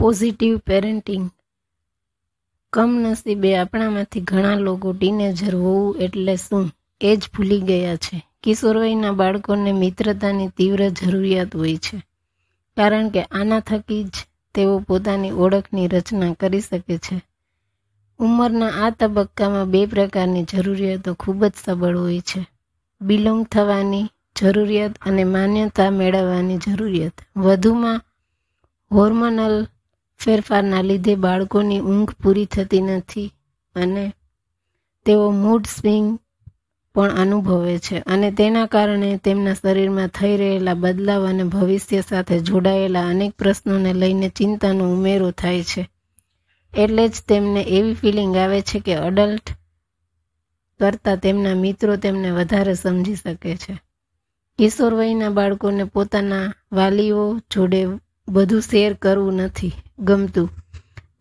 Positive parenting કમનસીબે આપણામાંથી ઘણા લોકો ટીનેજર હોવું એટલે શું? એ જ ભૂલી ગયા છે. કિશોર વયના બાળકોને મિત્રતાની તીવ્ર જરૂરિયાત હોય છે. કારણ કે આના થકી જ તેઓ પોતાની ઓળખની રચના કરી શકે છે. ઉંમરના આ તબક્કામાં બે પ્રકારની જરૂરિયાતો ખૂબ જ સબળ હોય છે. બિલોંગ થવાની જરૂરિયાત અને માન્યતા મેળવવાની જરૂરિયાત. વધુમાં હોર્મોનલ ફેરફારના લીધે બાળકોની ઊંઘ પૂરી થતી નથી અને તેઓ મૂડ સ્વિંગ પણ અનુભવે છે અને તેના કારણે તેમના શરીરમાં થઈ રહેલા બદલાવ અને ભવિષ્ય સાથે જોડાયેલા અનેક પ્રશ્નોને લઈને ચિંતાનો ઉમેરો થાય છે. એટલે જ તેમને એવી ફિલિંગ આવે છે કે અડલ્ટ કરતાં તેમના મિત્રો તેમને વધારે સમજી શકે છે. કિશોર વયના બાળકોને પોતાના વાલીઓ જોડે બધું શેર કરવું નથી. ગમતું.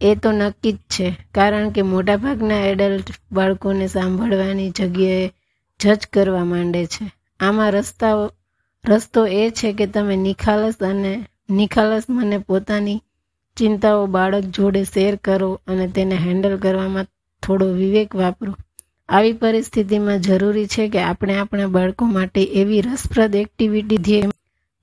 એ તો નક્કી જ છે. કારણ કે મોટાભાગના એડલ્ટ બાળકોને સાંભળવાની જગ્યાએ જજ કરવા માંડે છે. આમાં રસ્તાઓ રસ્તો એ છે કે તમે નિખાલસ અને, નિખાલસ મને પોતાની ચિંતાઓ બાળક જોડે શેર કરો અને તેને હેન્ડલ કરવામાં થોડો વિવેક વાપરો. આવી પરિસ્થિતિમાં જરૂરી છે કે આપણે આપણા બાળકો માટે એવી રસપ્રદ એક્ટિવિટી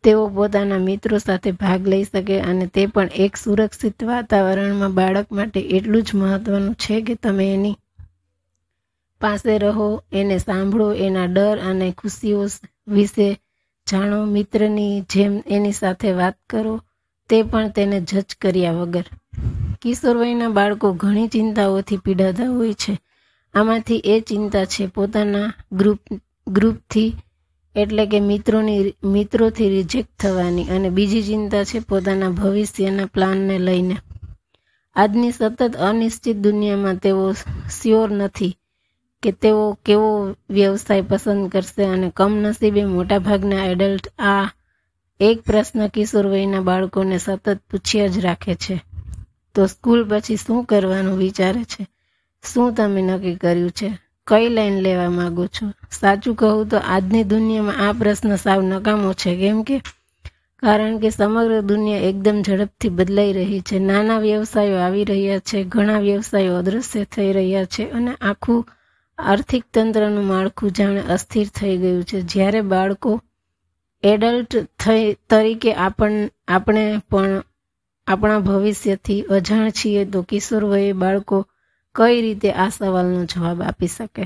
તેઓ પોતાના મિત્રો સાથે ભાગ લઈ શકે અને તે પણ એક સુરક્ષિત વાતાવરણમાં બાળક માટે એટલું જ મહત્વનું છે કે તમે એની પાસે રહો, એને સાંભળો, એના ડર અને ખુશીઓ વિશે જાણો, મિત્રની જેમ એની સાથે વાત કરો, તે પણ તેને જજ કર્યા વગર. કિશોર વયના બાળકો ઘણી ચિંતાઓથી પીડાતા હોય છે. આમાંથી એ ચિંતા છે, પોતાના ગ્રુપ, ગ્રુપથી એટલે કે મિત્રોની મિત્રોથી રિજેક્ટ થવાની અને બીજી ચિંતા છે પોતાના ભવિષ્યના પ્લાનને લઈને. આજની સતત અનિશ્ચિત દુનિયામાં તેઓ શ્યોર નથી કે તેઓ કેવો વ્યવસાય પસંદ કરશે અને કમનસીબે મોટાભાગના એડલ્ટ આ એક પ્રશ્ન કિશોર વયના બાળકોને સતત પૂછ્યા જ રાખે છે. તો સ્કૂલ પછી શું કરવાનું વિચારે છે? શું તમે નક્કી કર્યું છે? કઈ લાઈન લેવા માંગો છો? સાચું કહું તો આજની દુનિયામાં આ પ્રશ્ન સાવ નકામો છે, કેમ કે? કારણ કે સમગ્ર દુનિયા એકદમ ઝડપથી બદલાઈ રહી છે. નાના વ્યવસાયો આવી રહ્યા છે, ઘણા વ્યવસાયો અદૃશ્ય થઈ રહ્યા છે અને આખું આર્થિક તંત્રનું માળખું જાણે અસ્થિર થઈ ગયું છે. જ્યારે બાળકો એડલ્ટ થઈ, તરીકે આપણ, આપણે પણ આપણા ભવિષ્યથી અજાણ છીએ તો કિશોર વયે બાળકો કઈ રીતે આ સવાલનો જવાબ આપી શકે?